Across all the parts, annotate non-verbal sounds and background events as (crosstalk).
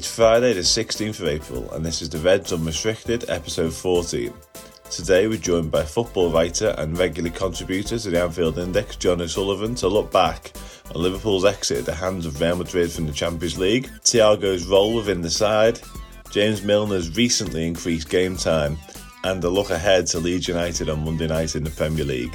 It's Friday, the 16th of April, and this is the Reds Unrestricted, episode 14. Today, we're joined by football writer and regular contributor to the Anfield Index, John O'Sullivan, to look back on Liverpool's exit at the hands of Real Madrid from the Champions League, Thiago's role within the side, James Milner's recently increased game time, and a look ahead to Leeds United on Monday night in the Premier League.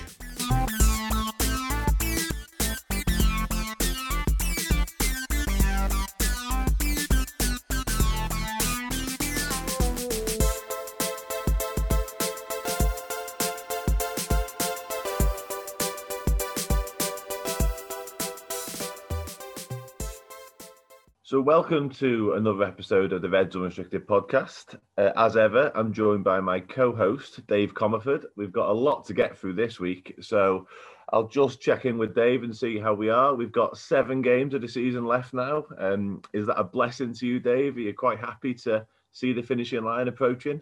Welcome to another episode of the Reds Unrestricted podcast. Uh, as ever, I'm joined by my co host, Dave Comerford. We've got a lot to get through this week, so I'll just check in with Dave and see how we are. We've got seven games of the season left now. Um, is that a blessing to you, Dave? Are you quite happy to see the finishing line approaching?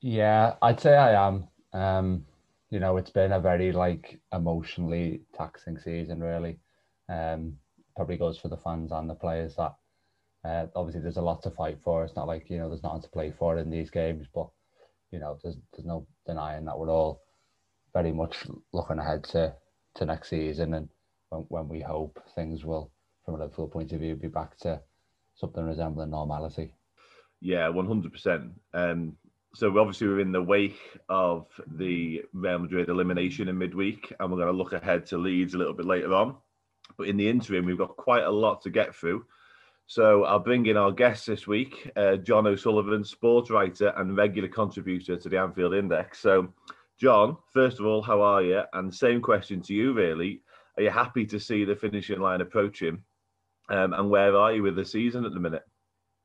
Yeah, I'd say I am. Um, you know, it's been a very like emotionally taxing season, really. Um, probably goes for the fans and the players that uh, obviously there's a lot to fight for. It's not like you know there's nothing to play for in these games, but you know there's there's no denying that we're all very much looking ahead to to next season and when, when we hope things will, from a Liverpool point of view, be back to something resembling normality. Yeah, one hundred percent. Um, so obviously we're in the wake of the Real Madrid elimination in midweek, and we're going to look ahead to Leeds a little bit later on. But in the interim, we've got quite a lot to get through. So I'll bring in our guest this week, uh, John O'Sullivan, sports writer and regular contributor to the Anfield Index. So, John, first of all, how are you? And same question to you, really. Are you happy to see the finishing line approaching? Um, and where are you with the season at the minute?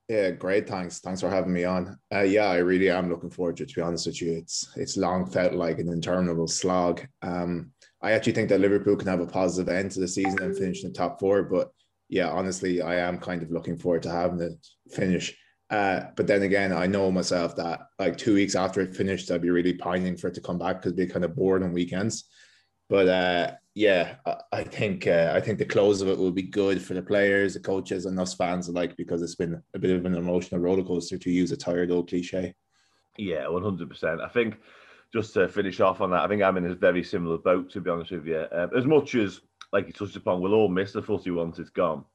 Yeah, great. Thanks. Thanks for having me on. Uh, yeah, I really am looking forward to it. To be honest with you, it's it's long felt like an interminable slog. Um, I actually think that Liverpool can have a positive end to the season and finish in the top four. But yeah, honestly, I am kind of looking forward to having it finish. Uh, but then again, I know myself that like two weeks after it finished, I'd be really pining for it to come back because be kind of bored on weekends. But uh, yeah, I think uh, I think the close of it will be good for the players, the coaches, and us fans alike because it's been a bit of an emotional roller coaster to use a tired old cliche. Yeah, one hundred percent. I think just to finish off on that, I think I'm in a very similar boat, to be honest with you. Um, as much as, like you touched upon, we'll all miss the footy once it's gone.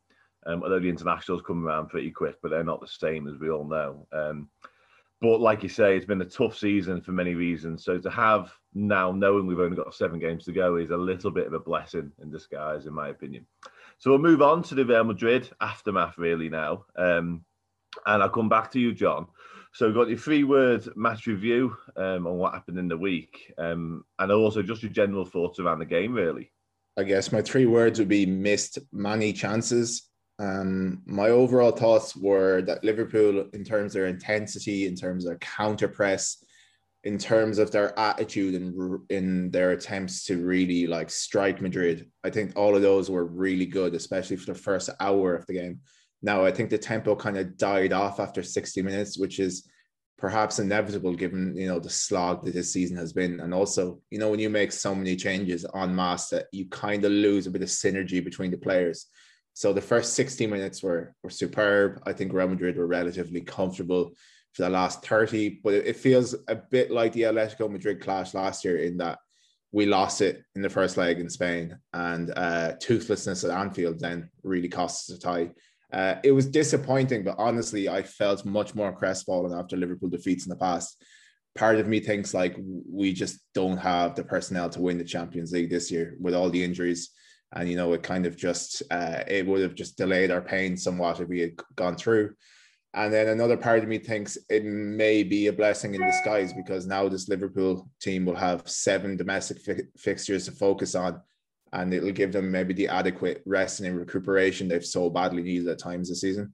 Um, although the internationals come around pretty quick, but they're not the same as we all know. Um, but like you say, it's been a tough season for many reasons. So to have now, knowing we've only got seven games to go, is a little bit of a blessing in disguise, in my opinion. So we'll move on to the Real Madrid aftermath, really now. Um, and I'll come back to you, John. So we've got your three word match review um, on what happened in the week, um, and also just your general thoughts around the game, really. I guess my three words would be missed many chances. Um, my overall thoughts were that Liverpool, in terms of their intensity, in terms of their counter press, in terms of their attitude and in, in their attempts to really like strike Madrid, I think all of those were really good, especially for the first hour of the game. Now, I think the tempo kind of died off after 60 minutes, which is perhaps inevitable given you know the slog that this season has been. And also you know when you make so many changes on mass that you kind of lose a bit of synergy between the players. So the first 60 minutes were were superb. I think real madrid were relatively comfortable for the last 30 but it, feels a bit like the atletico madrid clash last year in that we lost it in the first leg in spain and uh toothlessness at anfield then really cost us a tie uh, it was disappointing, but honestly, I felt much more crestfallen after Liverpool defeats in the past. Part of me thinks like we just don't have the personnel to win the Champions League this year with all the injuries, and you know it kind of just uh, it would have just delayed our pain somewhat if we had gone through. And then another part of me thinks it may be a blessing in disguise because now this Liverpool team will have seven domestic fi- fixtures to focus on and it'll give them maybe the adequate rest and recuperation they've so badly needed at times this season.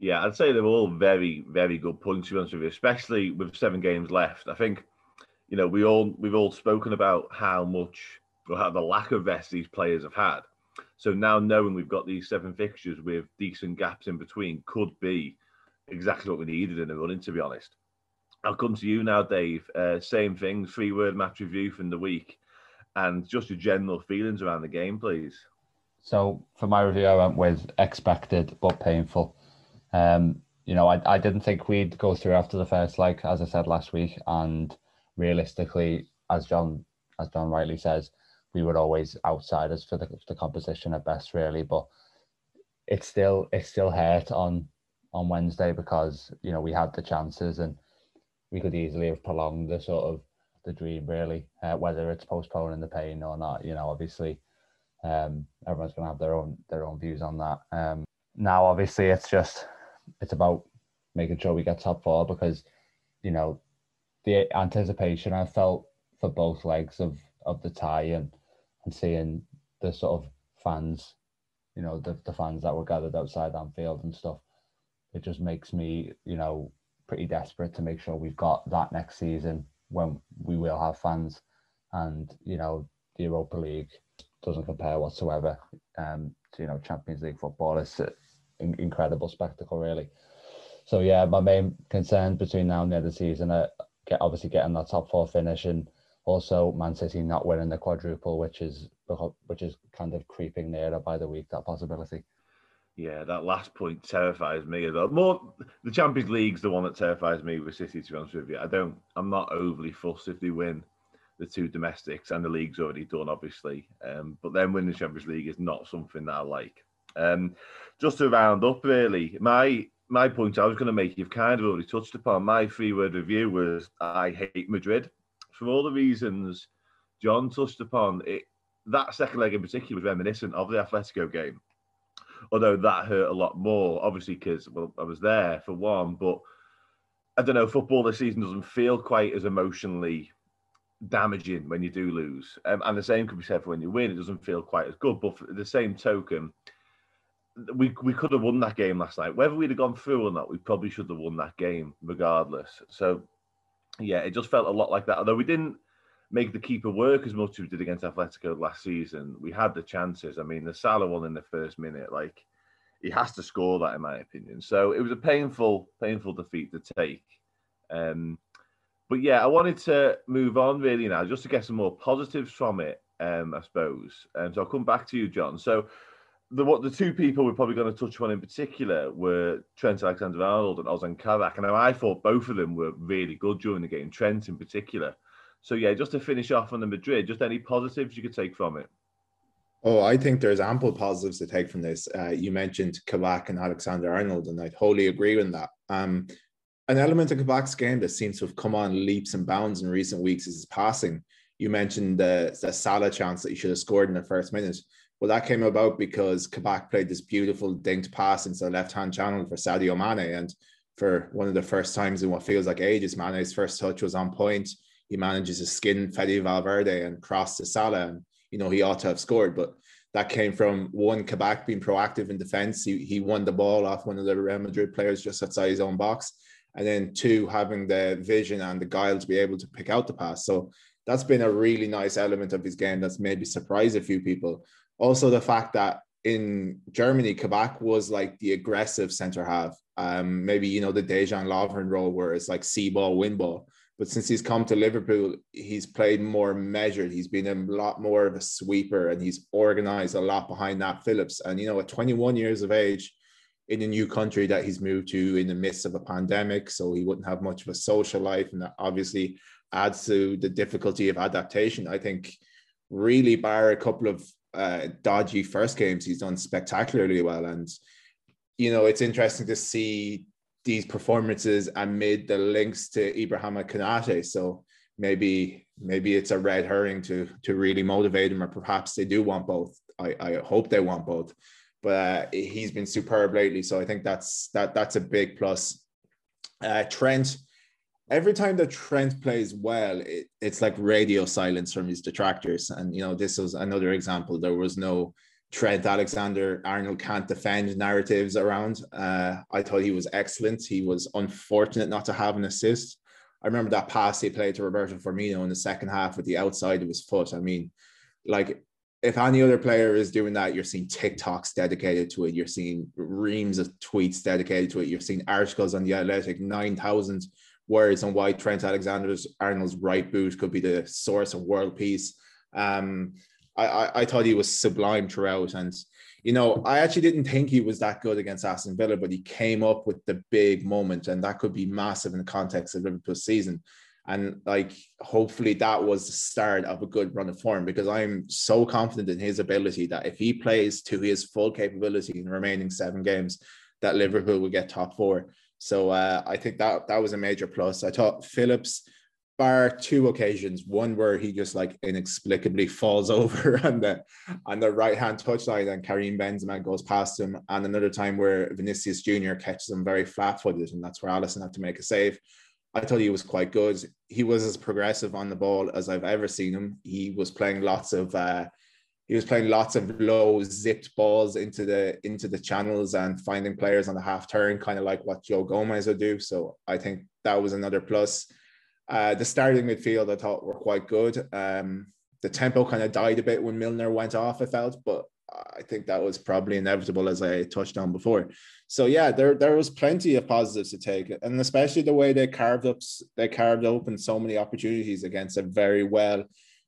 Yeah, I'd say they're all very, very good points to be honest with you, especially with seven games left. I think, you know, we all we've all spoken about how much or how the lack of rest these players have had. So now knowing we've got these seven fixtures with decent gaps in between could be exactly what we needed in the run-in, to be honest. I'll come to you now, Dave. Uh, same thing, three word match review from the week and just your general feelings around the game, please. So for my review, I went with expected but painful. Um, you know, I, I didn't think we'd go through after the first leg, as I said last week. And realistically, as John as John rightly says, we were always outsiders for the, the composition at best, really. But it's still it's still hurt on on Wednesday because you know we had the chances and we could easily have prolonged the sort of the dream, really. Uh, whether it's postponing the pain or not, you know, obviously, um, everyone's going to have their own their own views on that. Um, now, obviously, it's just it's about making sure we get top four because you know the anticipation I felt for both legs of of the tie and and seeing the sort of fans, you know, the, the fans that were gathered outside Anfield and stuff, it just makes me, you know, pretty desperate to make sure we've got that next season when we will have fans and, you know, the Europa League doesn't compare whatsoever um, to, you know, Champions League football. It's an incredible spectacle, really. So, yeah, my main concern between now and the end of the season are get, obviously getting that top four finish and also Man City not winning the quadruple, which is which is kind of creeping nearer by the week. That possibility. Yeah, that last point terrifies me as well. More the Champions League's the one that terrifies me with City. To be honest with you, I don't. I'm not overly fussed if they win the two domestics, and the league's already done, obviously. Um, but then winning the Champions League is not something that I like. Um, just to round up, really, my my point I was going to make, you've kind of already touched upon. My three word review was I hate Madrid for all the reasons John touched upon, it that second leg in particular was reminiscent of the Atletico game. Although that hurt a lot more, obviously, because well, I was there for one, but I don't know, football this season doesn't feel quite as emotionally damaging when you do lose. Um, and the same could be said for when you win, it doesn't feel quite as good. But the same token, we we could have won that game last night. Whether we'd have gone through or not, we probably should have won that game regardless. So yeah, it just felt a lot like that. Although we didn't make the keeper work as much as we did against Atletico last season, we had the chances. I mean, the Salah one in the first minute, like he has to score that, in my opinion. So it was a painful, painful defeat to take. Um, but yeah, I wanted to move on really now, just to get some more positives from it. Um, I suppose. And um, so I'll come back to you, John. So the what the two people we're probably going to touch on in particular were Trent Alexander-Arnold and Ozan Kabak, and I thought both of them were really good during the game. Trent in particular. So yeah, just to finish off on the Madrid, just any positives you could take from it. Oh, I think there's ample positives to take from this. Uh, you mentioned Kabak and Alexander Arnold, and I totally agree with that. Um, an element of Kabak's game that seems to have come on leaps and bounds in recent weeks is his passing. You mentioned the, the Salah chance that he should have scored in the first minute. Well, that came about because Kabak played this beautiful dinked pass into the left hand channel for Sadio Mane. And for one of the first times in what feels like ages, Mane's first touch was on point. He manages to skin Fede Valverde and cross to Salah. And, you know, he ought to have scored. But that came from one, Kabak being proactive in defense. He, he won the ball off one of the Real Madrid players just outside his own box. And then two, having the vision and the guile to be able to pick out the pass. So that's been a really nice element of his game that's maybe surprised a few people. Also, the fact that in Germany, Kabak was like the aggressive center half. Um, maybe you know the Dejan Lovren role where it's like see ball, win ball. But since he's come to Liverpool, he's played more measured. He's been a lot more of a sweeper, and he's organized a lot behind that Phillips. And you know, at 21 years of age, in a new country that he's moved to in the midst of a pandemic, so he wouldn't have much of a social life, and that obviously adds to the difficulty of adaptation. I think really bar a couple of uh, dodgy first games, he's done spectacularly well. And, you know, it's interesting to see these performances and made the links to Ibrahima Konate. So maybe maybe it's a red herring to to really motivate him, or perhaps they do want both. I, I hope they want both. But uh, he's been superb lately, so I think that's that that's a big plus. Uh, Trent, every time that Trent plays well, it, it's like radio silence from his detractors. And you know, this was another example. There was no Trent Alexander Arnold can't defend narratives around. Uh, I thought he was excellent. He was unfortunate not to have an assist. I remember that pass he played to Roberto Firmino in the second half with the outside of his foot. I mean, like if any other player is doing that, you're seeing TikToks dedicated to it. You're seeing reams of tweets dedicated to it. You're seeing articles on the Athletic, 9,000 words on why Trent Alexander Arnold's right boot could be the source of world peace. Um, I, I, I thought he was sublime throughout. And, you know, I actually didn't think he was that good against Aston Villa, but he came up with the big moment, and that could be massive in the context of Liverpool's season. And like, hopefully, that was the start of a good run of form because I'm so confident in his ability that if he plays to his full capability in the remaining seven games, that Liverpool will get top four. So uh, I think that that was a major plus. I thought Phillips bar two occasions, one where he just like inexplicably falls (laughs) over on the on the right hand touchline and Karim Benzema goes past him, and another time where Vinicius Junior catches him very flat footed, and that's where Alisson had to make a save. I thought he was quite good. He was as progressive on the ball as I've ever seen him. He was playing lots of uh, he was playing lots of low zipped balls into the into the channels and finding players on the half turn, kind of like what Joe Gomez would do. So I think that was another plus. Uh, the starting midfield I thought were quite good. Um, the tempo kind of died a bit when Milner went off, I felt, but I think that was probably inevitable as I touched on before. So yeah, there there was plenty of positives to take, and especially the way they carved up they carved open so many opportunities against a very well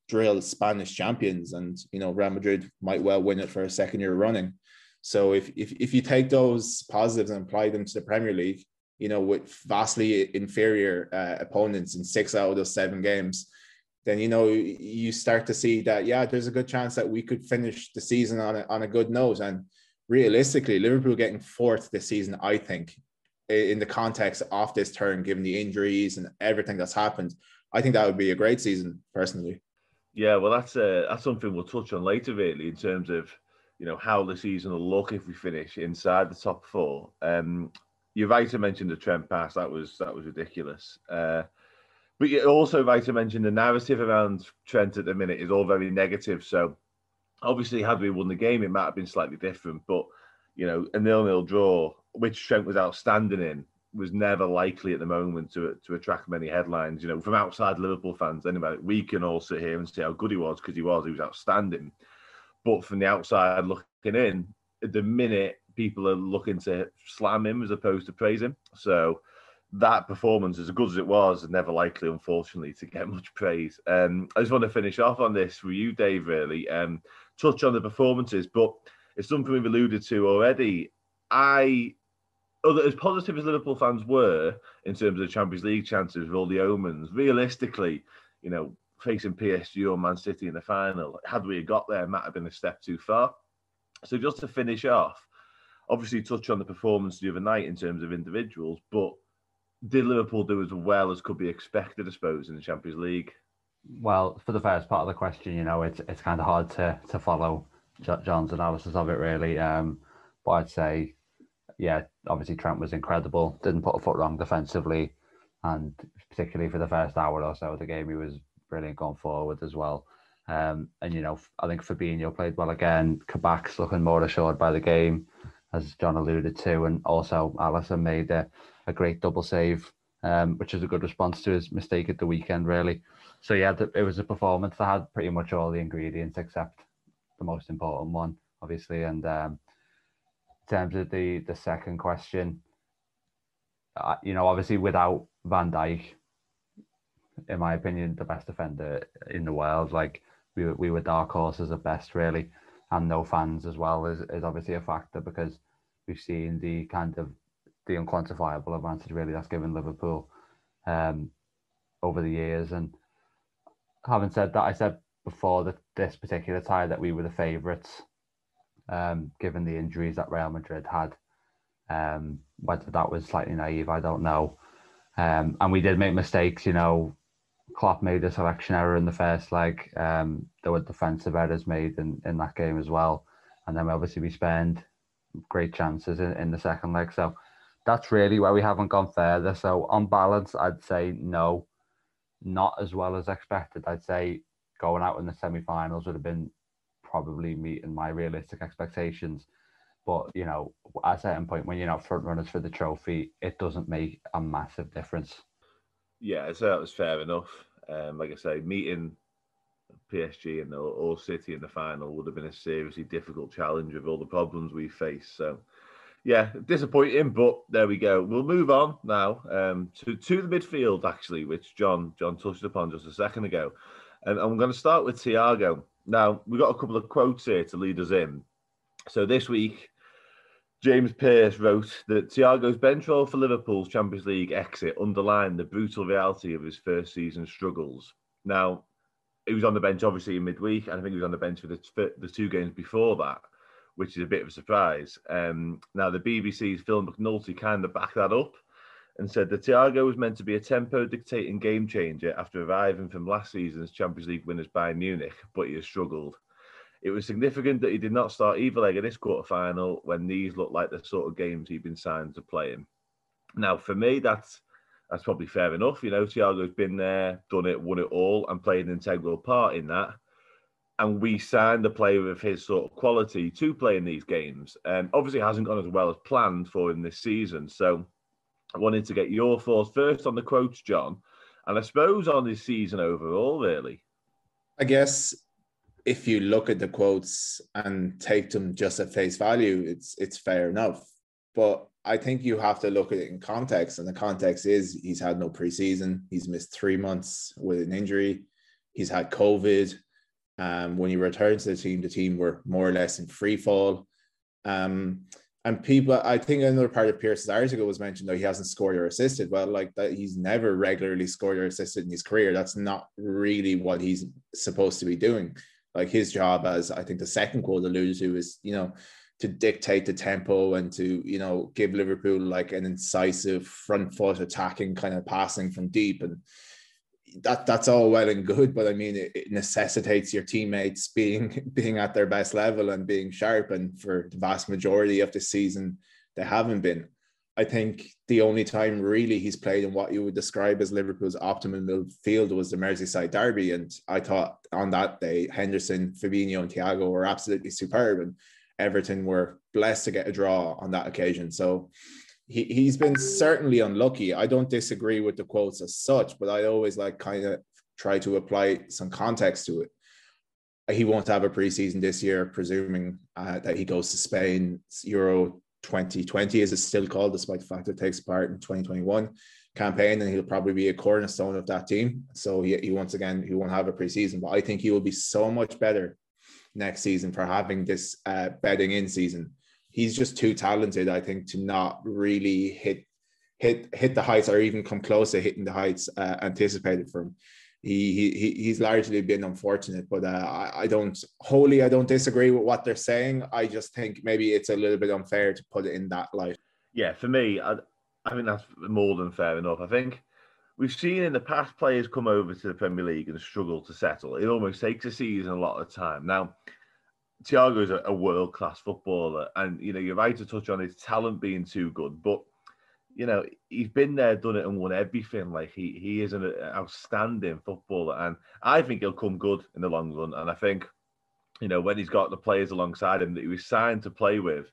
drilled Spanish champions, and you know Real Madrid might well win it for a second year running. So if if if you take those positives and apply them to the Premier League, you know, with vastly inferior uh, opponents in six out of those seven games, then you know you start to see that yeah, there's a good chance that we could finish the season on a, on a good note. And realistically, Liverpool getting fourth this season, I think, in the context of this turn, given the injuries and everything that's happened, I think that would be a great season personally. Yeah, well, that's uh, that's something we'll touch on later, really, in terms of you know how the season will look if we finish inside the top four. Um, you're right to mention the Trent pass. That was that was ridiculous. Uh, but you also right to mention the narrative around Trent at the minute is all very negative. So obviously, had we won the game, it might have been slightly different. But you know, a nil-nil draw, which Trent was outstanding in, was never likely at the moment to to attract many headlines. You know, from outside Liverpool fans, anyway, we can all sit here and say how good he was because he was. He was outstanding. But from the outside looking in, at the minute people are looking to slam him as opposed to praise him. So that performance, as good as it was, is never likely, unfortunately, to get (laughs) much praise. Um, I just want to finish off on this for you, Dave. Really, um, touch on the performances, but it's something we've alluded to already. I, other as positive as Liverpool fans were in terms of Champions League chances with all the omens, realistically, you know, facing PSG or Man City in the final, had we got there, might have been a step too far. So just to finish off, obviously touch on the performance the other night in terms of individuals, but did Liverpool do as well as could be expected, I suppose, in the Champions League? Well, for the first part of the question, you know, it's it's kind of hard to to follow John's analysis of it, really. Um, but I'd say, yeah, obviously Trent was incredible. Didn't put a foot wrong defensively, and particularly for the first hour or so of the game, he was brilliant going forward as well. Um, and you know, I think Fabinho played well again. Kabak's looking more assured by the game as John alluded to, and also Alisson made a, a great double save, um, which is a good response to his mistake at the weekend, really. So yeah, it was a performance that had pretty much all the ingredients except the most important one, obviously. And um, in terms of the the second question, uh, you know, obviously without Van Dijk, in my opinion, the best defender in the world. Like we were, we were dark horses at best, really and no fans as well is, is obviously a factor because we've seen the kind of the unquantifiable advantage really that's given Liverpool um, over the years. And having said that, I said before that this particular tie that we were the favourites, um, given the injuries that Real Madrid had. Um, whether that was slightly naive, I don't know. Um, and we did make mistakes, you know, Klopp made a selection error in the first leg. Um, there were defensive errors made in, in that game as well. And then obviously we spend great chances in, in the second leg. So that's really where we haven't gone further. So on balance, I'd say no, not as well as expected. I'd say going out in the semi-finals would have been probably meeting my realistic expectations. But you know, at a certain point when you're not front runners for the trophy, it doesn't make a massive difference. Yeah, so that was fair enough. Um, like I say, meeting PSG and or City in the final would have been a seriously difficult challenge with all the problems we face. So, yeah, disappointing, but there we go. We'll move on now um, to to the midfield actually, which John John touched upon just a second ago, and I'm going to start with Thiago. Now, we've got a couple of quotes here to lead us in. So this week, James Pearce wrote that Thiago's bench role for Liverpool's Champions League exit underlined the brutal reality of his first season struggles. Now, he was on the bench obviously in midweek, and I think he was on the bench for the, the two games before that, which is a bit of a surprise. Um, now, the BBC's Phil McNulty kind of backed that up and said that Thiago was meant to be a tempo dictating game changer after arriving from last season's Champions League winners Bayern Munich, but he has struggled. It was significant that he did not start either leg of this quarter final when these looked like the sort of games he'd been signed to play in. Now, for me, that's that's probably fair enough. You know, Thiago's been there, done it, won it all, and played an integral part in that. And we signed a player of his sort of quality to play in these games. And um, obviously, hasn't gone as well as planned for him this season. So, I wanted to get your thoughts first on the quotes, John, and I suppose on his season overall, really. I guess if you look at the quotes and take them just at face value, it's it's fair enough. But I think you have to look at it in context, and the context is he's had no preseason. He's missed three months with an injury. He's had COVID. Um, when he returned to the team, the team were more or less in free fall. Um, and people, I think another part of Pearce's article was mentioned though he hasn't scored or assisted. Well, like that, he's never regularly scored or assisted in his career. That's not really what he's supposed to be doing. Like his job, as I think the second quote alluded to, is you know to dictate the tempo and to you know give Liverpool like an incisive front foot attacking kind of passing from deep. And that that's all well and good but I mean it, it, necessitates your teammates being (laughs) being at their best level and being sharp. And for the vast majority of the season they haven't been I think the only time really he's played in what you would describe as Liverpool's optimum midfield was the Merseyside derby and I thought on that day Henderson Fabinho and Thiago were absolutely superb and Everton were blessed to get a draw on that occasion. So he, he's been certainly unlucky. I don't disagree with the quotes as such, but I always like kind of try to apply some context to it. He won't have a preseason this year, presuming uh, that he goes to Spain. Euro 2020, as it's still called, despite the fact that it takes part in 2021 campaign, and he'll probably be a cornerstone of that team. So he, he once again he won't have a preseason, but I think he will be so much better next season for having this uh, betting in season. He's just too talented, I think, to not really hit hit hit the heights or even come close to hitting the heights uh, anticipated for him. He, he he's largely been unfortunate, but uh, I, I don't wholly I don't disagree with what they're saying. I just think maybe it's a little bit unfair to put it in that light. Yeah, for me, I, I think that's more than fair enough. I think we've seen in the past players come over to the Premier League and struggle to settle. It almost takes a season a lot of time. Now, Thiago is a, a world class footballer, and you know you're right to touch on his talent being too good, but you know he's been there, done it, and won everything. Like he he is an outstanding footballer, and I think he'll come good in the long run. And I think you know when he's got the players alongside him that he was signed to play with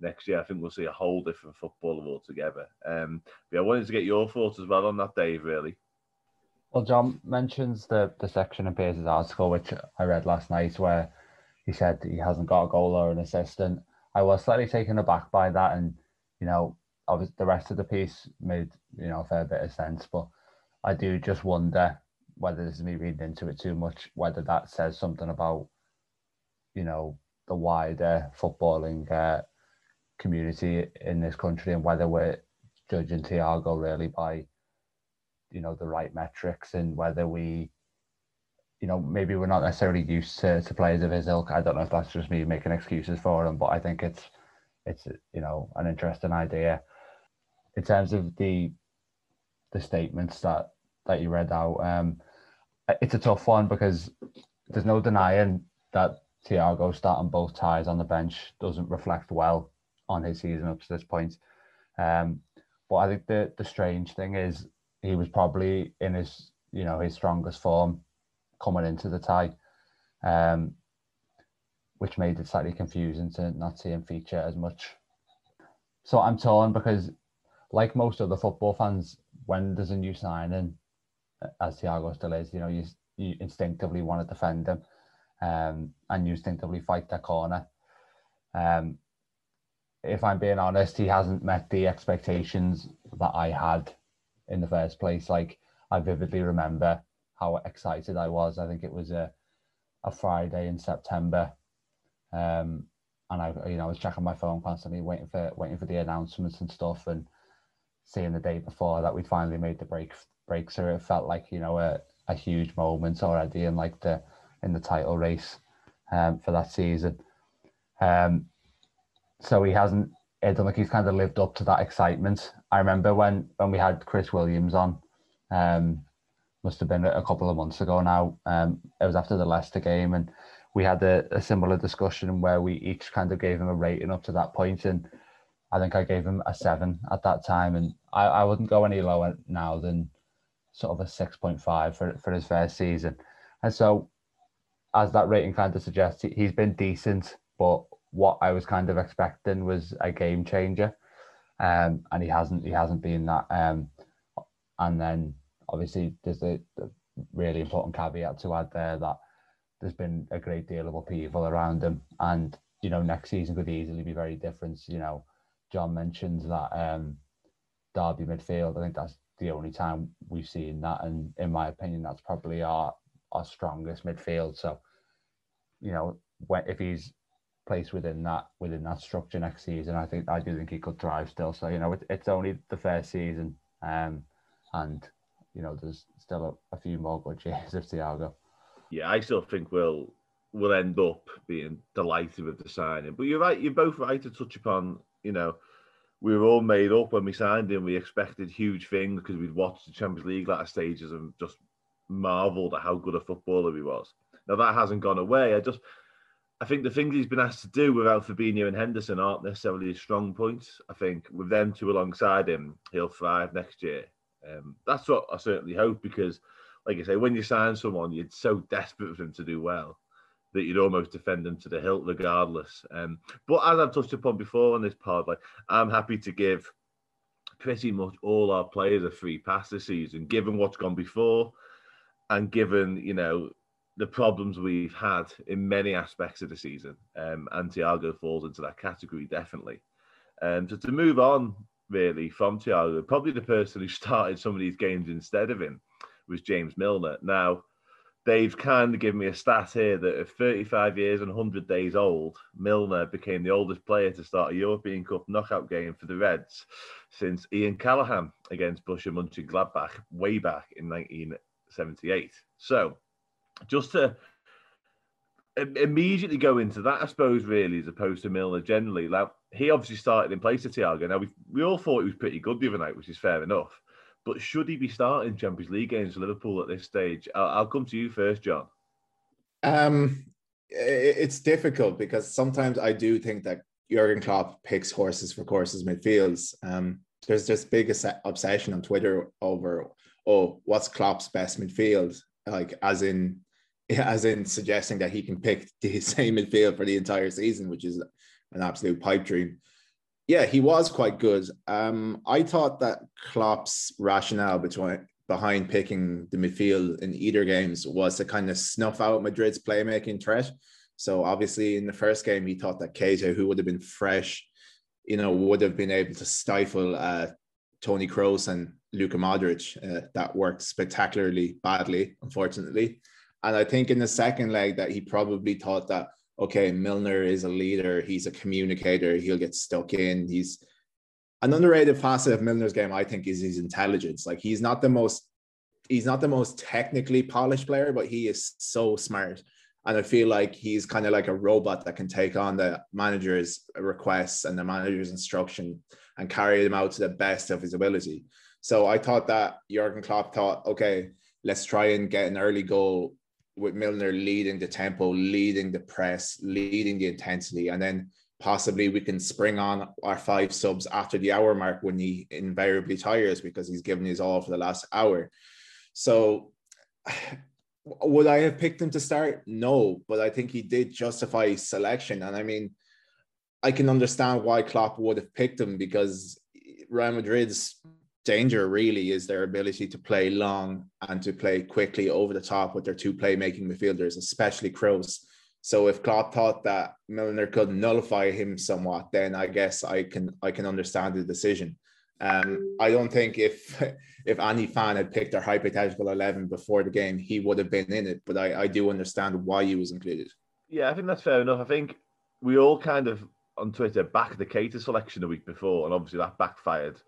next year, I think we'll see a whole different footballer altogether. Um, but I wanted to get your thoughts as well on that, Dave. Really. Well, John mentions the the section in Pearce's article, which I read last night, where he said he hasn't got a goal or an assistant. I was slightly taken aback by that, and you know, obviously the rest of the piece made you know a fair bit of sense, but I do just wonder whether this is me reading into it too much, whether that says something about you know the wider footballing uh, community in this country and whether we're judging Thiago really by, you know, the right metrics and whether we, you know, maybe we're not necessarily used to, to players of his ilk. I don't know if that's just me making excuses for him, but I think it's, it's, you know, an interesting idea. In terms of the, the statements that, that you read out, um, it's a tough one because there's no denying that Thiago starting both ties on the bench doesn't reflect well on his season up to this point. Um, but I think the the strange thing is he was probably in his you know his strongest form coming into the tie, um, which made it slightly confusing to not see him feature as much. So I'm torn because, like most other football fans, when there's a new signing, as Thiago still is, you know you you instinctively want to defend him, um, and you instinctively fight that corner. Um, if I'm being honest, he hasn't met the expectations that I had in the first place. Like I vividly remember how excited I was. I think it was a a Friday in September, um, and I you know I was checking my phone constantly, waiting for waiting for the announcements and stuff, and seeing the day before that we'd finally made the break break. So it felt like you know a, a huge moment already in like the in the title race um, for that season. Um, so he hasn't. I don't he's kind of lived up to that excitement. I remember when when we had Chris Williams on, um, must have been a couple of months ago now. Um, it was after the Leicester game, and we had a, a similar discussion where we each kind of gave him a rating up to that point, and I think I gave him a seven at that time, and I, I wouldn't go any lower now than sort of a six point five for for his first season, and so as that rating kind of suggests, he's been decent, but what I was kind of expecting was a game changer, um, and he hasn't he hasn't been that. Um, and then obviously there's a, a really important caveat to add there that there's been a great deal of upheaval around him, and you know next season could easily be very different. You know, John mentions that um, Derby midfield. I think that's the only time we've seen that, and in my opinion, that's probably our our strongest midfield. So, you know, when, if he's placed within that within that structure next season, I think I do think he could thrive still. So, you know, it, it's only the first season, um, and you know, there's still a, a few more good (laughs) years of Thiago. Yeah, I still think we'll we'll end up being delighted with the signing. But you're right, you're both right to touch upon, you know, we were all made up when we signed him. We expected huge things because we'd watched the Champions League latter stages and just marveled at how good a footballer he was. Now that hasn't gone away. I just I think the things he's been asked to do without Fabinho and Henderson aren't necessarily his strong points. I think with them two alongside him, he'll thrive next year. Um, that's what I certainly hope because, like I say, when you sign someone, you're so desperate for them to do well that you'd almost defend them to the hilt regardless. Um, but as I've touched upon before on this pod, like I'm happy to give pretty much all our players a free pass this season, given what's gone before and given you know the problems we've had in many aspects of the season, um, and Thiago falls into that category definitely. Um, so to move on really from Thiago, probably the person who (laughs) started some of these games instead of him was James Milner. Now they've kind of given me a stat here that at 35 years and 100 days old, Milner became the oldest player to start a European Cup knockout game for the Reds since Ian Callaghan against Borussia Mönchengladbach way back in 1978. So just to immediately go into that, I suppose, really, as opposed to Milner generally. Like he obviously started in place of Thiago. Now we we all thought he was pretty good the other night, which is fair enough. But should he be starting Champions League games for Liverpool at this stage? I'll, I'll come to you first, John. Um, it's difficult because sometimes I do think that Jurgen Klopp picks horses for courses midfields. Um, there's this big obsession on Twitter over oh, what's Klopp's best midfield? Like as in (laughs) as in suggesting that he can pick the (laughs) same midfield for the entire season, which is an absolute pipe dream. Yeah, he was quite good. Um, I thought that Klopp's rationale between behind picking the midfield in either games was to kind of snuff out Madrid's playmaking threat. So obviously in the first game, he thought that Keita, who would have been fresh, you know, would have been able to stifle uh, Toni Kroos and Luka Modric. Uh, that worked spectacularly badly, unfortunately. And I think in the second leg that he probably thought that, okay, Milner is a leader, he's a communicator, he'll get stuck in. He's an underrated facet of Milner's game, I think, is his intelligence. Like he's not the most he's not the most technically polished player, but he is so smart. And I feel like he's kind of like a robot that can take on the manager's requests and the manager's instruction and carry them out to the best of his ability. So I thought that Jurgen Klopp thought, okay, let's try and get an early goal with Milner leading the tempo, leading the press, leading the intensity, and then possibly we can spring on our five subs after the hour mark when he invariably tires because he's given his all for the last hour. So (sighs) would I have picked him to start? No, but I think he did justify his selection. And I mean, I can understand why Klopp would have picked him because Real Madrid's danger really is their ability to play long and to play quickly over the top with their two playmaking midfielders, especially Kroos. So if Klopp thought that Milner could nullify him somewhat, then I guess I can I can understand the decision. Um, I don't think if (laughs) if any fan had picked their hypothetical eleven before the game, he would have been in it. But I, I do understand why he was included. Yeah, I think that's fair enough. I think we all kind of on Twitter backed the Keita selection a week before, and obviously that backfired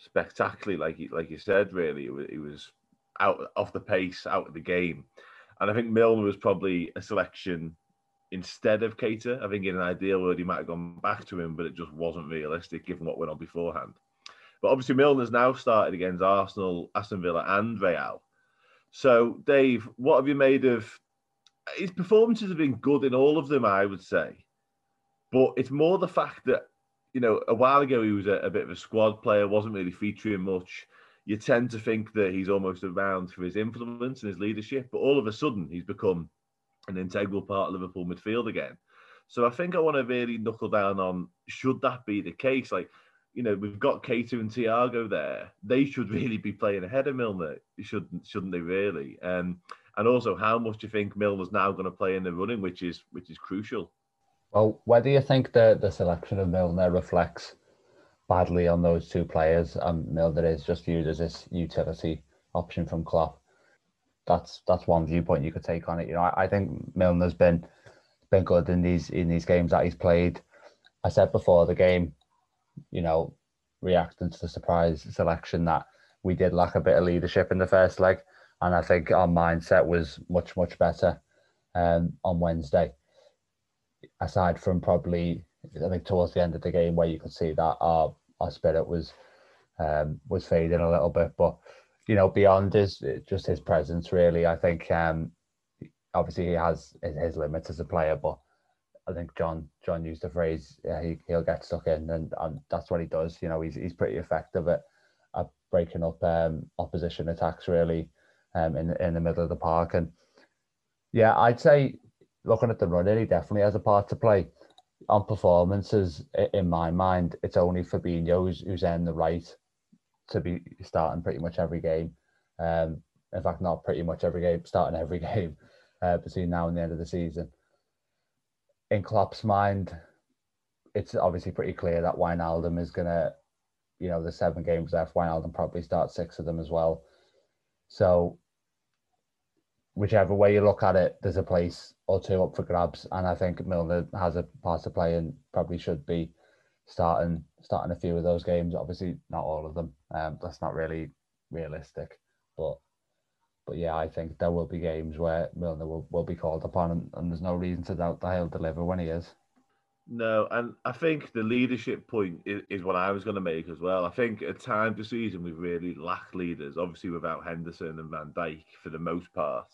spectacularly. Like like you said, really, it was out off the pace, out of the game, and I think Milner was probably a selection instead of Keita. I think in an ideal world he might have gone back to him, but it just wasn't realistic given what went on beforehand. But obviously Milner's now started against Arsenal, Aston Villa, and Real. So Dave, what have you made of his performances? Have been good in all of them, I would say. But it's more the fact that you know a while ago he was a, a bit of a squad player, wasn't really featuring much. You tend to think that he's almost around for his influence and his leadership, but all of a sudden he's become an integral part of Liverpool midfield again. So I think I want to really knuckle down on should that be the case? Like, you know, we've got Keita and Thiago there. They should (laughs) really be playing ahead of Milner, shouldn't shouldn't they really? Um, and also, how much do you think Milner's now going to play in the run-in, which is which is crucial? Well, whether you think the the selection of Milner reflects badly on those two players, and um, Milner is just viewed as this utility option from Klopp, that's that's one viewpoint you could take on it. You know, I, I think Milner's been been good in these in these games that he's played. I said before the game, you know, reacting to the surprise selection that we did lack a bit of leadership in the first leg, and I think our mindset was much much better um, on Wednesday. Aside from probably, I think towards the end of the game where you could see that our our spirit was um, was fading a little bit, but you know, beyond his just his presence, really, I think um, obviously he has his limits as a player, but I think John John used the phrase yeah, he he'll get stuck in, and, and that's what he does. You know, he's he's pretty effective at, at breaking up um, opposition attacks really um, in in the middle of the park, and yeah, I'd say looking at the run-in, he definitely has a part to play. On performances, in my mind, it's only Fabinho who's, who's in the right to be starting pretty much every game. Um, in fact, not pretty much every game, starting every (laughs) game uh, between now and the end of the season. In Klopp's mind, it's obviously pretty clear that Wijnaldum is going to, you know, the seven games left, Wijnaldum probably start six of them as well. So, whichever way you look at it, there's a place or two up for grabs. And I think Milner has a part to play and probably should be starting starting a few of those games. Obviously, not all of them. Um, that's not really realistic, but but yeah, I think there will be games where Milner will, will be called upon, and, and there's no reason to doubt that he'll deliver when he is. No, and I think the leadership point is, is what I was going to make as well. I think at times this season we've really lacked leaders, obviously without Henderson and Van Dijk for the most part.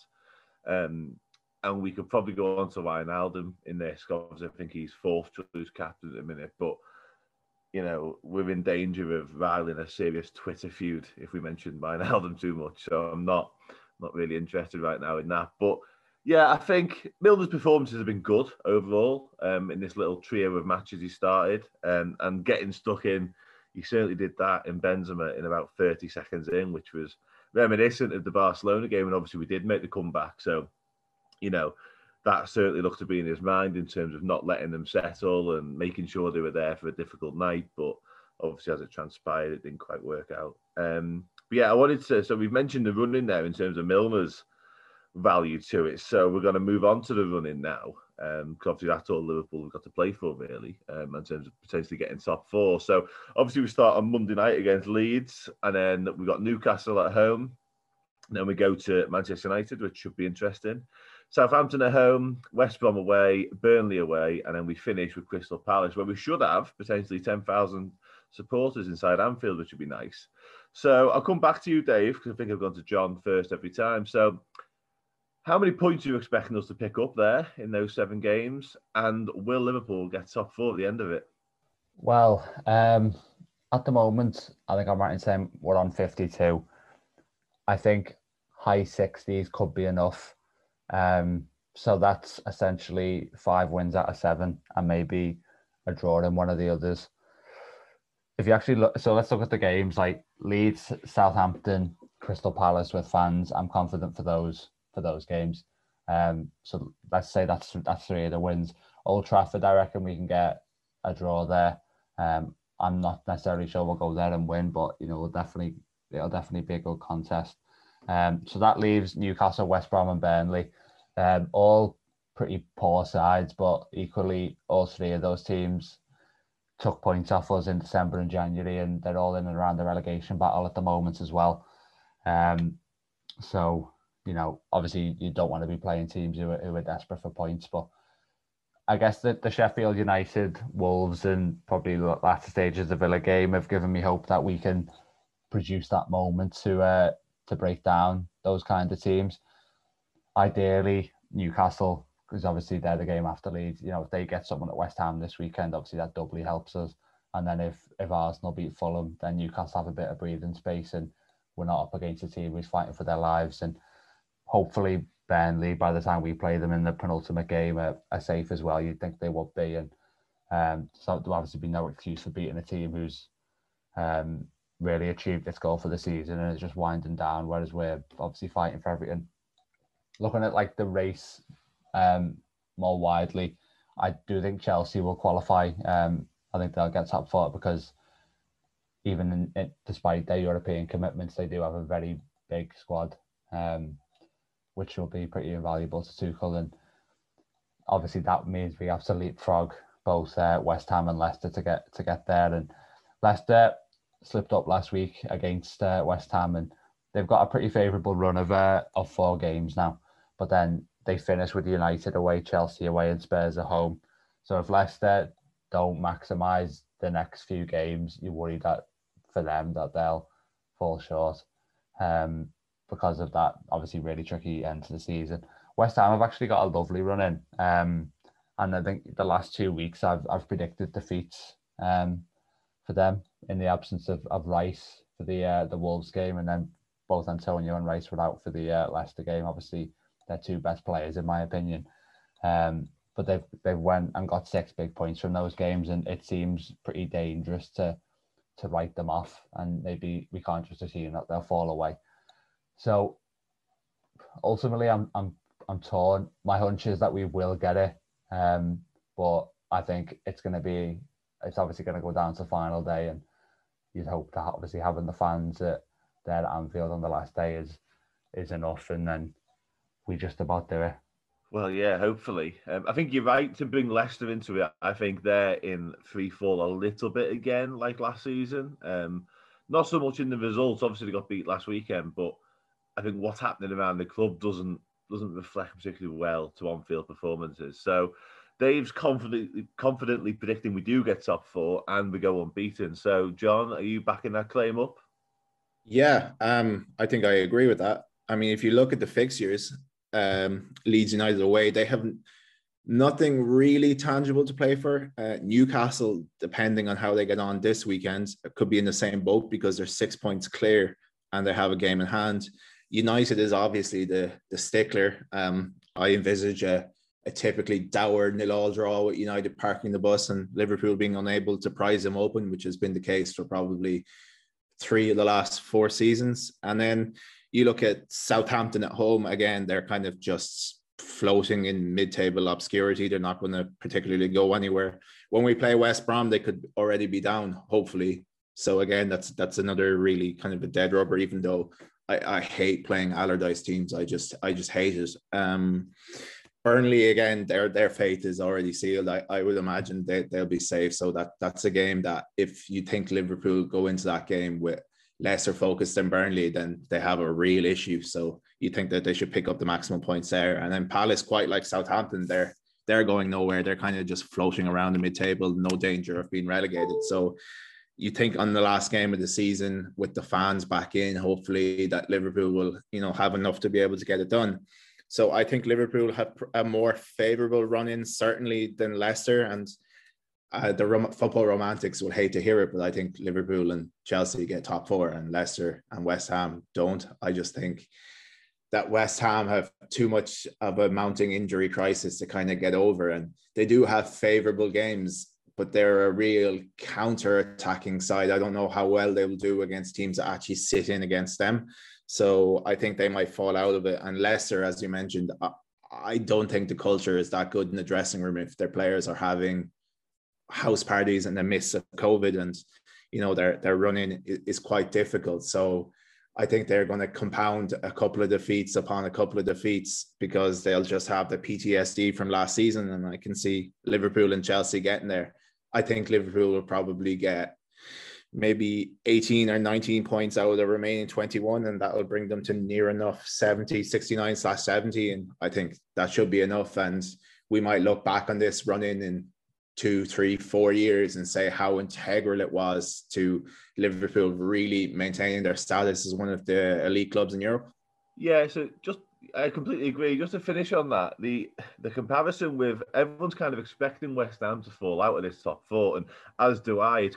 Um, and we could probably go on to Wijnaldum in this because I think he's fourth choice captain at the minute. But you know, we're in danger of riling a serious Twitter feud if we mention Wijnaldum too much. So I'm not not really interested right now in that. But yeah, I think Milner's performances have been good overall um, in this little trio of matches he started, um, and getting stuck in. He certainly did that in Benzema in about 30 seconds in, which was reminiscent of the Barcelona game. And obviously, we did make the comeback. So, you know, that certainly looked to be in his mind in terms of not letting them settle and making sure they were there for a difficult night. But obviously, as it transpired, it didn't quite work out. Um, but yeah, I wanted to. So we've mentioned the run-in there in terms of Milner's value to it. So we're going to move on to the run-in now. Um, obviously that's all Liverpool have got to play for, really, um, in terms of potentially getting top four. So obviously we start on Monday night against Leeds, and then we've got Newcastle at home. Then we go to Manchester United, which should be interesting. Southampton at home, West Brom away, Burnley away, and then we finish with Crystal Palace, where we should have potentially 10,000 supporters inside Anfield, which would be nice. So I'll come back to you, Dave, because I think I've gone to John first every time. So, how many points are you expecting us to pick up there in those seven games? And will Liverpool get top four at the end of it? Well, um, at the moment, I think I'm right in saying we're on 52. I think high 60s could be enough um, so that's essentially five wins out of seven, and maybe a draw in one of the others. If you actually look, so let's look at the games like Leeds, Southampton, Crystal Palace with fans. I'm confident for those for those games. Um, so let's say that's that's three of the wins. Old Trafford, I reckon we can get a draw there. Um, I'm not necessarily sure we'll go there and win, but you know, we'll definitely it'll definitely be a good contest. Um, so that leaves Newcastle, West Brom, and Burnley, um, all pretty poor sides, but equally all three of those teams took points off us in December and January, and they're all in and around the relegation battle at the moment as well. Um, so you know, obviously you don't want to be playing teams who are, who are desperate for points, but I guess that the Sheffield United, Wolves, and probably the latter stages of the Villa game have given me hope that we can produce that moment to uh, to break down those kind of teams. Ideally, Newcastle, because obviously they're the game after Leeds. You know, if they get someone at West Ham this weekend, obviously that doubly helps us. And then if if Arsenal beat Fulham, then Newcastle have a bit of breathing space, and we're not up against a team who's fighting for their lives. And hopefully Burnley, by the time we play them in the penultimate game, are, are safe as well. You'd think they would be, and um, so there'll obviously be no excuse for beating a team who's um, really achieved its goal for the season and it's just winding down. Whereas we're obviously fighting for everything. Looking at like the race um, more widely, I do think Chelsea will qualify. Um, I think they'll get top four because even in, in, despite their European commitments, they do have a very big squad. Um, which will be pretty invaluable to Tuchel. And obviously that means we have to leapfrog both uh, West Ham and Leicester to get to get there. And Leicester slipped up last week against uh, West Ham, and they've got a pretty favourable run of uh, of four games now. But then they finish with United away, Chelsea away, and Spurs at home. So if Leicester don't maximise the next few games, you worry that for them that they'll fall short. Um, because of that obviously really tricky end to the season. West Ham have actually got a lovely run in. Um, and I think the last two weeks I've I've predicted defeats um, for them in the absence of, of Rice for the uh, the Wolves game, and then both Antonio and Rice were out for the uh, Leicester game. Obviously, they're two best players in my opinion. Um, but they've they've went and got six big points from those games, and it seems pretty dangerous to to write them off. And maybe we can't just assume that they'll fall away. So ultimately, I'm I'm I'm torn. My hunch is that we will get it, um, but I think it's going to be it's obviously going to go down to final day, and you'd hope that obviously having the fans at there at Anfield on the last day is is enough, and then we just about do it. Well, yeah, hopefully. Um, I think you're right to bring Leicester into it. I think they're in free fall a little bit again, like last season. Um, not so much in the results. Obviously, they got beat last weekend, but I think what's happening around the club doesn't doesn't reflect particularly well to on-field performances. So Dave's confidently confidently predicting we do get top four and we go unbeaten. So John, are you backing that claim up? Yeah, um, I think I agree with that. I mean, if you look at the fixtures, um, Leeds United away, they haven't nothing really tangible to play for. Uh, Newcastle, depending on how they get on this weekend, could be in the same boat because they're six points clear and they have a game in hand. United is obviously the the stickler. Um, I envisage a, a typically dour nil-all draw with United parking the bus and Liverpool being unable to prize them open, which has been the case for probably three of the last four seasons. And then you look at Southampton at home again; they're kind of just floating in mid-table obscurity. They're not going to particularly go anywhere. When we play West Brom, they could already be down, hopefully. So again, that's that's another really kind of a dead rubber. Even though I, I hate playing Allardyce teams. I just I just hate it. Um, Burnley again, their their fate is already sealed. I, I would imagine they they'll be safe. So that that's a game that if you think Liverpool go into that game with lesser focus than Burnley, then they have a real issue. So you think that they should pick up the maximum points there. And then Palace, quite like Southampton, they're they're going nowhere. They're kind of just floating around the mid table, no danger of being relegated. So you think on the last game of the season with the fans back in, hopefully that Liverpool will, you know, have enough to be able to get it done. So I think Liverpool have a more favourable run in certainly than Leicester, and uh, the rom- football romantics will hate to hear it, but I think Liverpool and Chelsea get top four, and Leicester and West Ham don't. I just think that West Ham have too much of a mounting injury crisis to kind of get over, and they do have favourable games but they're a real counter-attacking side. I don't know how well they will do against teams that actually sit in against them. So I think they might fall out of it. And Leicester, as you mentioned, I don't think the culture is that good in the dressing room if their players are having house parties in the midst of COVID, and you know their their running is quite difficult. So I think they're going to compound a couple of defeats upon a couple of defeats because they'll just have the PTSD from last season, and I can see Liverpool and Chelsea getting there. I think Liverpool will probably get maybe 18 or 19 points out of the remaining 21 and that will bring them to near enough 70 69 slash 70 and i think that should be enough. And we might look back on this run in in two three four years and say how integral it was to liverpool really maintaining their status as one of the elite clubs in europe. Yeah so just I completely agree. Just to finish on that, the the comparison with everyone's kind of expecting West Ham to fall out of this top four, and as do I. It's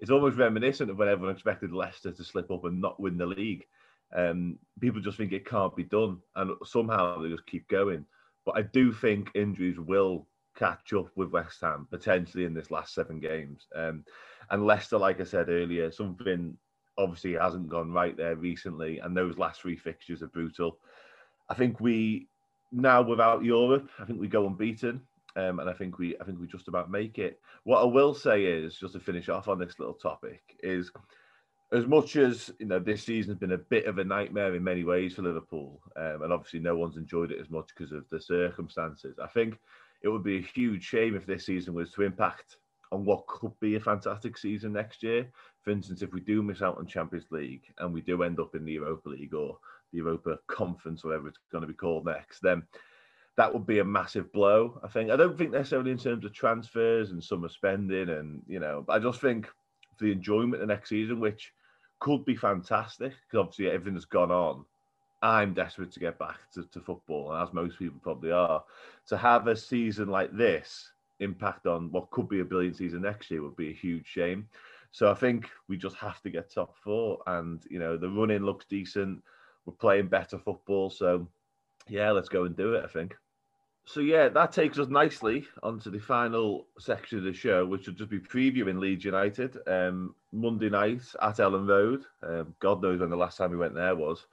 it's almost reminiscent of when everyone expected Leicester to slip up and not win the league. Um, people just think it can't be done, and somehow they just keep going. But I do think injuries will catch up with West Ham potentially in this last seven games. Um, and Leicester, like I said earlier, something obviously hasn't gone right there recently, and those last three fixtures are brutal. I think we now without Europe, I think we go unbeaten. Um, and I think we I think we just about make it. What I will say is, just to finish off on this little topic, is as much as you know this season has been a bit of a nightmare in many ways for Liverpool, um, and obviously no one's enjoyed it as much because of the circumstances. I think it would be a huge shame if this season was to impact on what could be a fantastic season next year. For instance, if we do miss out on Champions League and we do end up in the Europa League or Europa Conference, whatever it's going to be called next, then that would be a massive blow. I think. I don't think necessarily in terms of transfers and summer spending, and you know, I just think for the enjoyment of next season, which could be fantastic because obviously everything has gone on. I'm desperate to get back to, to football, and as most people probably are, to have a season like this impact on what could be a brilliant season next year would be a huge shame. So I think we just have to get top four, and you know the running looks decent we're playing better football. So, yeah, let's go and do it, I think. So, yeah, that takes us nicely onto the final section of the show, which will just be previewing Leeds United um, Monday night at Elland Road. Um, God knows when the last time we went there was.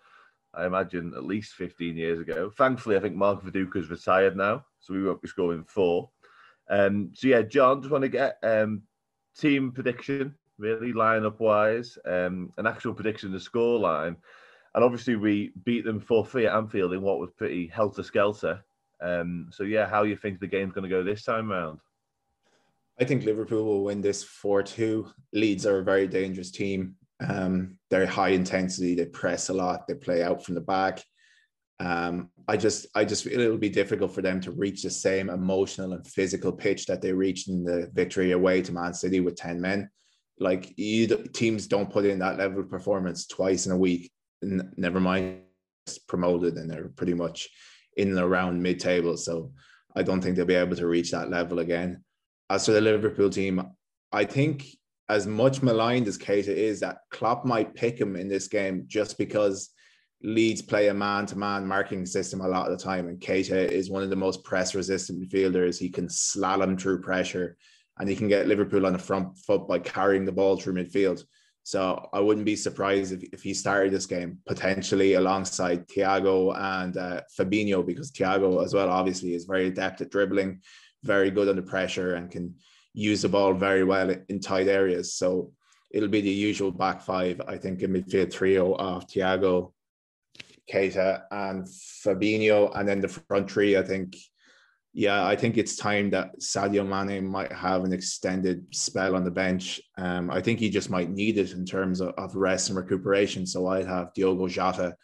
I imagine at least 15 years ago. Thankfully, I think Mark Viduka's retired now, so we won't be scoring four. Um, so, yeah, John, just want to get um, team prediction, really, line up wise, um, an actual prediction of the score line. And obviously, we beat them 4 3 at Anfield in what was pretty helter skelter. Um, so, yeah, how you think the game's going to go this time round? I think Liverpool will win this 4 2. Leeds are a very dangerous team. Um, they're high intensity, they press a lot, they play out from the back. Um, I just I just feel it'll be difficult for them to reach the same emotional and physical pitch that they reached in the victory away to Man City with 10 men. Like you, teams don't put in that level of performance twice in a week never mind promoted and they're pretty much in and around mid table. So I don't think they'll be able to reach that level again. As for the Liverpool team, I think as much maligned as Keita is, that Klopp might pick him in this game just because Leeds play a man-to-man marking system a lot of the time, and Keita is one of the most press-resistant midfielders. He can slalom through pressure, and he can get Liverpool on the front foot by carrying the ball through midfield. So I wouldn't be surprised if, if he started this game potentially alongside Thiago and uh, Fabinho because Thiago as well obviously is very adept at dribbling, very good under pressure and can use the ball very well in tight areas. So it'll be the usual back five, I think, in midfield trio of Thiago, Keita, and Fabinho, and then the front three. I think yeah, I think it's time that Sadio Mane might have an extended spell on the bench. Um, I think he just might need it in terms of, of rest and recuperation. So I'd have Diogo Jota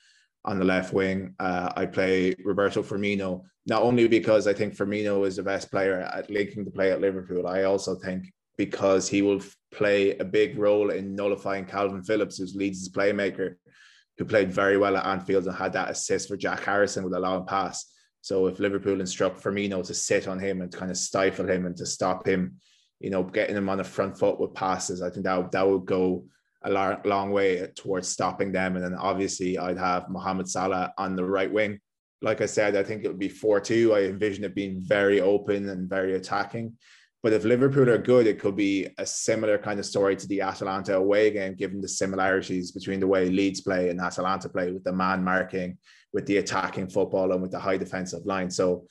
on the left wing. Uh, I play Roberto Firmino, not only because I think Firmino is the best player at linking the play at Liverpool, I also think because he will play a big role in nullifying Kalvin Phillips, who's Leeds' playmaker, who played very well at Anfield and had that assist for Jack Harrison with a long pass. So if Liverpool instruct Firmino to sit on him and kind of stifle him and to stop him, you know, getting him on the front foot with passes, I think that that would go a long, long way towards stopping them. And then obviously I'd have Mohamed Salah on the right wing. Like I said, I think it would be 4 2. I envision it being very open and very attacking. But if Liverpool are good, it could be a similar kind of story to the Atalanta away game, given the similarities between the way Leeds play and Atalanta play with the man marking with the attacking football and with the high defensive line. So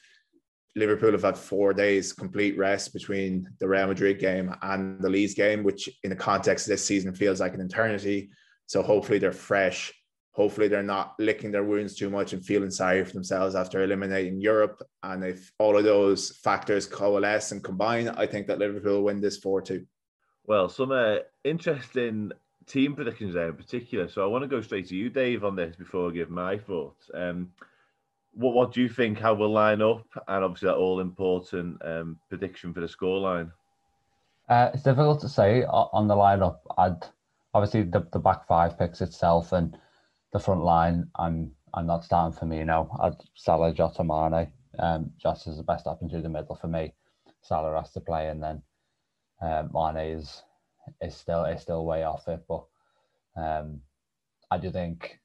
Liverpool have had four days complete rest between the Real Madrid game and the Leeds game, which in the context of this season feels like an eternity. So hopefully they're fresh. Hopefully they're not licking their wounds too much and feeling sorry for themselves after eliminating Europe. And if all of those factors coalesce and combine, I think that Liverpool will win this 4 2. Well, some uh, interesting team predictions there in particular. So I want to go straight to you, Dave, on this before I give my thoughts. Um, what what do you think? How we'll line up, and obviously that all important um, prediction for the scoreline. Uh, it's difficult to say on the lineup. I'd obviously the, the back five picks itself and the front line. I'm I'm not starting Firmino. I'd Salah, Jota, Mane. Um, Jota is the best option through the middle for me. Salah has to play, and then um, Mane is is still is still way off it. But um, I do think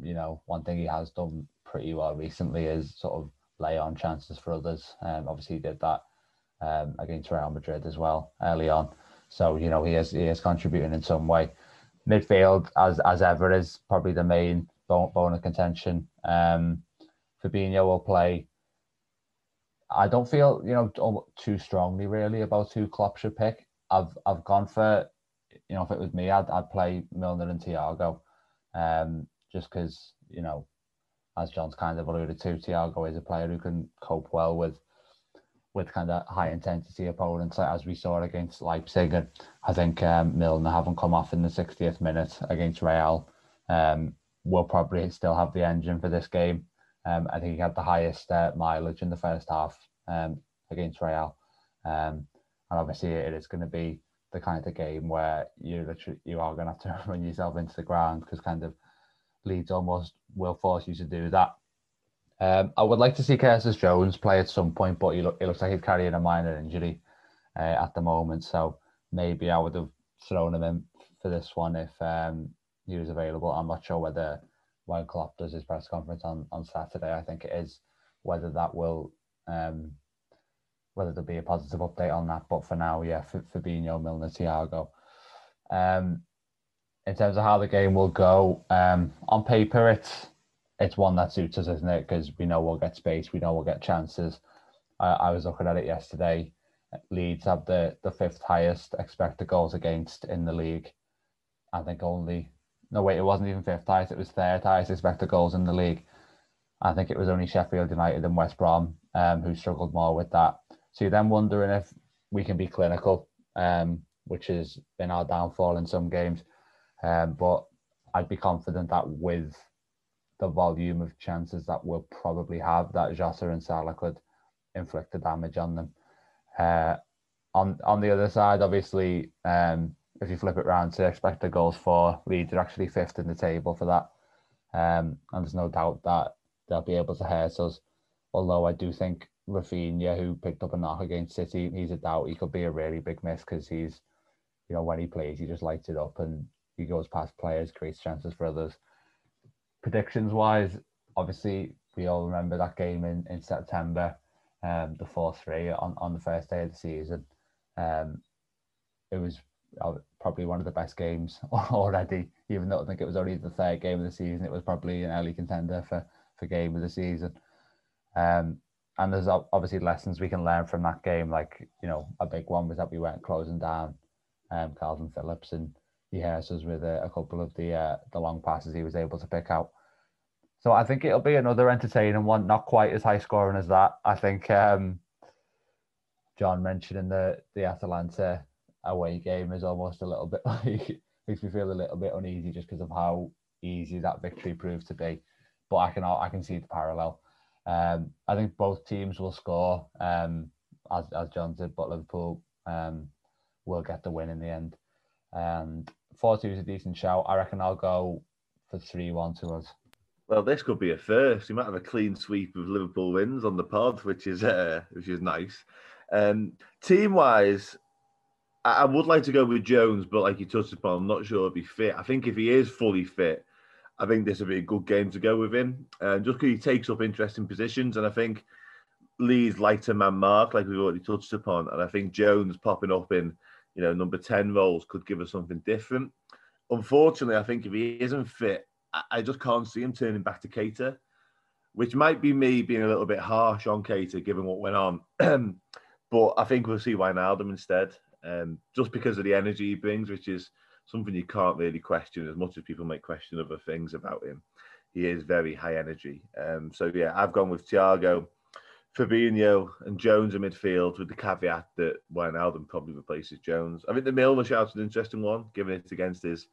you know one thing he has done pretty well recently is sort of lay on chances for others. Um, obviously, he did that um, against Real Madrid as well early on. So you know he is he is contributing in some way. Midfield, as as ever, is probably the main bone, bone of contention. Um, Fabinho will play. I don't feel you know too strongly really about who Klopp should pick. I've I've gone for you know if it was me, I'd I'd play Milner and Thiago, um, just because you know as John's kind of alluded to, Thiago is a player who can cope well with with kind of high intensity opponents, as we saw against Leipzig. And I think um, Milner, having come off in the 60th minute against Real, um, will probably still have the engine for this game. Um, I think he had the highest uh, mileage in the first half um, against Real. Um, and obviously, it is going to be the kind of game where you literally you are going to have to (laughs) run yourself into the ground because kind of Leeds almost will force you to do that. Um, I would like to see Curtis Jones play at some point, but he look, it looks like he's carrying a minor injury uh, at the moment. So maybe I would have thrown him in for this one if um, he was available. I'm not sure whether when Klopp does his press conference on, on Saturday, I think it is, whether that will, um, whether there'll be a positive update on that. But for now, yeah, for Fabinho, Milner, Thiago. Um, in terms of how the game will go, um, on paper it's it's one that suits us, isn't it? Because we know we'll get space, we know we'll get chances. I, I was looking at it yesterday. Leeds have the the fifth highest expected goals against in the league. I think only no wait, it wasn't even fifth highest. It was third highest expected goals in the league. I think it was only Sheffield United and West Brom um, who struggled more with that. So you're then wondering if we can be clinical, um, which has been our downfall in some games. Um, but I'd be confident that with the volume of chances that we'll probably have, that Jota and Salah could inflict the damage on them. Uh, on on the other side, obviously, um, if you flip it around to expected goals for Leeds, are actually fifth in the table for that. Um, and there's no doubt that they'll be able to hurt us. Although I do think Raphinha, who picked up a knock against City, he's a doubt. He could be a really big miss because he's, you know, when he plays, he just lights it up and he goes past players, creates chances for others. Predictions wise, obviously we all remember that game in, in September, um, the 4 3 on, on the first day of the season. Um, it was uh, probably one of the best games (laughs) already, even though I think it was only the third game of the season. It was probably an early contender for, for game of the season. Um, and there's obviously lessons we can learn from that game. Like, you know, a big one was that we weren't closing down um, Kalvin Phillips and he has us with a, a couple of the uh, the long passes he was able to pick out. So I think it'll be another entertaining one, not quite as high scoring as that. I think um, John mentioned the the Atalanta away game is almost a little bit (laughs) like makes me feel a little bit uneasy just because of how easy that victory proved to be. But I can I can see the parallel. Um, I think both teams will score, um, as as John said, but Liverpool um, will get the win in the end. And 4 2 is a decent shout. I reckon I'll go for 3 1 to us. Well, this could be a first. You might have a clean sweep of Liverpool wins on the pod, which is uh, which is nice. Um, team wise, I, I would like to go with Jones, but like you touched upon, I'm not sure if he's fit. I think if he is fully fit, I think this would be a good game to go with him. Uh, just because he takes up interesting positions, and I think Lee's lighter man mark, like we've already touched upon, and I think Jones popping up in you know, number 10 roles could give us something different. Unfortunately, I think if he isn't fit, I just can't see him turning back to Keita. which might be me being a little bit harsh on Keita given what went on. (clears throat) but I think we'll see Wijnaldum instead, um, just because of the energy he brings, which is something you can't really question as much as people might question other things about him. He is very high energy. Um, so yeah, I've gone with Thiago, Fabinho, and Jones in midfield with the caveat that Wijnaldum probably replaces Jones. I think the Milner shout's an interesting one, given it against his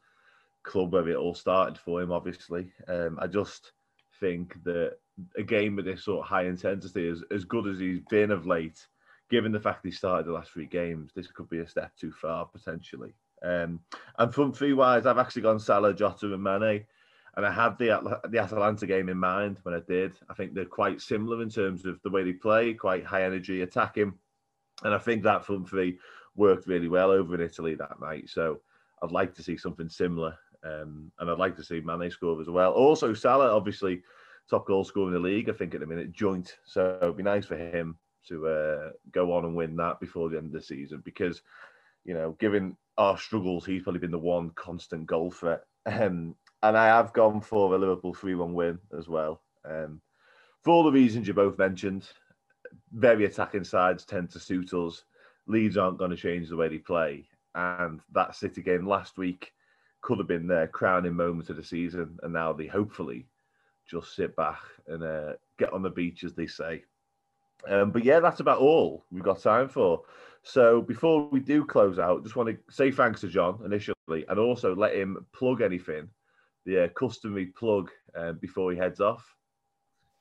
club where it all started for him. Obviously, um, I just think that a game with this sort of high intensity, as as good as he's been of late, given the fact he started the last three games, this could be a step too far potentially. Um, and from three wise, I've actually gone Salah, Jota, and Mane. And I had the the Atalanta game in mind when I did. I think they're quite similar in terms of the way they play, quite high energy attacking, and I think that front three worked really well over in Italy that night. So I'd like to see something similar, um, and I'd like to see Mane score as well. Also, Salah, obviously top goal scorer in the league, I think at the minute, joint. So it'd be nice for him to uh, go on and win that before the end of the season because, you know, given our struggles, he's probably been the one constant goal threat. Um, and I have gone for a Liverpool 3 1 win as well. Um, for all the reasons you both mentioned, very attacking sides tend to suit us. Leeds aren't going to change the way they play. And that City game last week could have been their crowning moment of the season. And now they hopefully just sit back and uh, get on the beach, as they say. Um, but yeah, that's about all we've got time for. So before we do close out, just want to say thanks to John initially, and also let him plug anything, the uh, customary plug uh, before he heads off.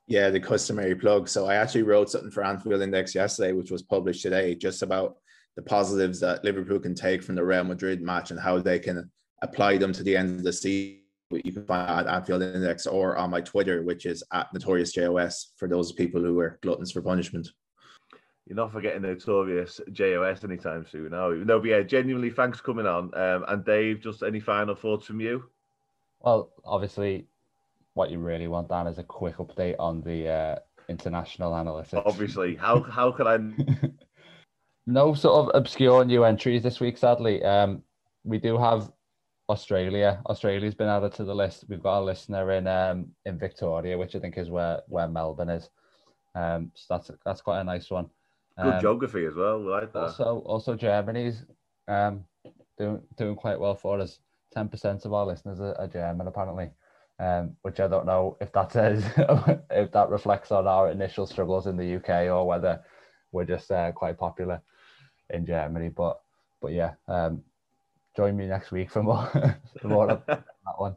Yeah, the customary plug. So I actually wrote something for Anfield Index yesterday, which was published today, just about the positives that Liverpool can take from the Real Madrid match and how they can apply them to the end of the season you can find at Anfield Index or on my Twitter, which is at Notorious JOS for those people who are gluttons for punishment. You're not forgetting Notorious JOS anytime soon, no. No, but yeah, genuinely, thanks for coming on. Um, and Dave, just any final thoughts from you? Well, obviously, what you really want, Dan, is a quick update on the uh, international analytics. Obviously, how how could I? (laughs) no sort of obscure new entries this week, sadly. Um, we do have Australia. Australia's been added to the list. We've got a listener in um, in Victoria, which I think is where where Melbourne is. Um, so that's that's quite a nice one. Good um, geography as well. We like that. Also, also Germany's um, doing doing quite well for us. Ten percent of our listeners are, are German, apparently. Um, which I don't know if that says (laughs) if that reflects on our initial struggles in the UK or whether we're just uh, quite popular in Germany. But but yeah, um, join me next week for more, (laughs) for more that one.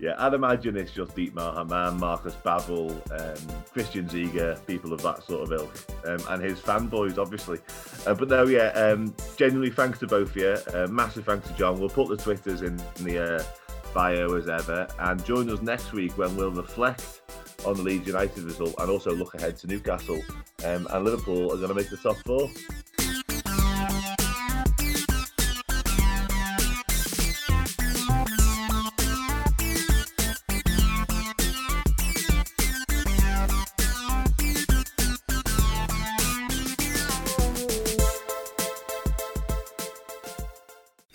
Yeah, I'd imagine it's just Dietmar Hamann, Markus Babbel, um, Christian Ziege, people of that sort of ilk, um, and his fanboys, obviously. Uh, but no, yeah, um, genuinely thanks to both of you. Uh, massive thanks to John. We'll put the Twitters in the uh, bio as ever, and join us next week when we'll reflect on the Leeds United result and also look ahead to Newcastle. Um, and Liverpool are going to make the top four.